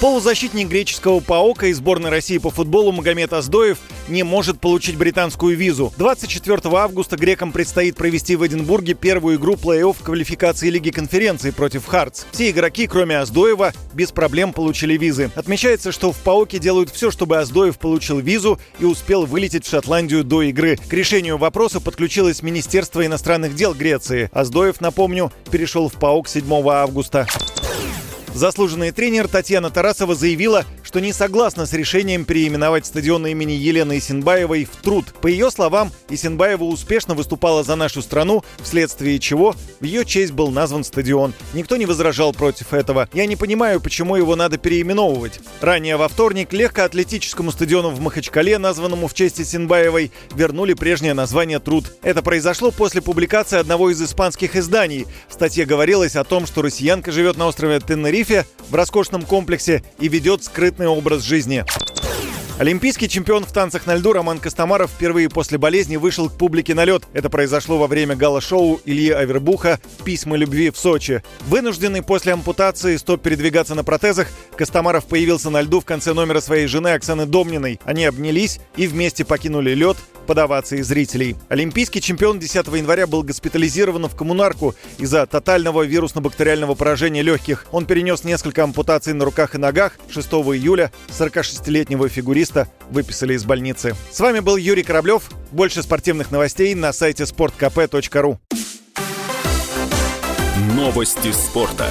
Полузащитник греческого ПАОКа и сборной России по футболу Магомед Аздоев не может получить британскую визу. 24 августа грекам предстоит провести в Эдинбурге первую игру плей-офф квалификации Лиги конференции против Хартс. Все игроки, кроме Аздоева, без проблем получили визы. Отмечается, что в ПАОКе делают все, чтобы Аздоев получил визу и успел вылететь в Шотландию до игры. К решению вопроса подключилось Министерство иностранных дел Греции. Аздоев, напомню, перешел в ПАОК 7 августа. Заслуженный тренер Татьяна Тарасова заявила, что не согласна с решением переименовать стадион имени Елены Исенбаевой в труд. По ее словам, Исенбаева успешно выступала за нашу страну, вследствие чего в ее честь был назван стадион. Никто не возражал против этого. Я не понимаю, почему его надо переименовывать. Ранее во вторник легкоатлетическому стадиону в Махачкале, названному в честь Исенбаевой, вернули прежнее название «Труд». Это произошло после публикации одного из испанских изданий. В статье говорилось о том, что россиянка живет на острове Тенерифе Тенерифе в роскошном комплексе и ведет скрытный образ жизни. Олимпийский чемпион в танцах на льду Роман Костомаров впервые после болезни вышел к публике на лед. Это произошло во время гала-шоу Ильи Авербуха «Письма любви в Сочи». Вынужденный после ампутации стоп передвигаться на протезах, Костомаров появился на льду в конце номера своей жены Оксаны Домниной. Они обнялись и вместе покинули лед под овацией зрителей. Олимпийский чемпион 10 января был госпитализирован в коммунарку из-за тотального вирусно-бактериального поражения легких. Он перенес несколько ампутаций на руках и ногах. 6 июля 46-летнего фигуриста выписали из больницы. С вами был Юрий Кораблев. Больше спортивных новостей на сайте sportkp.ru. Новости спорта.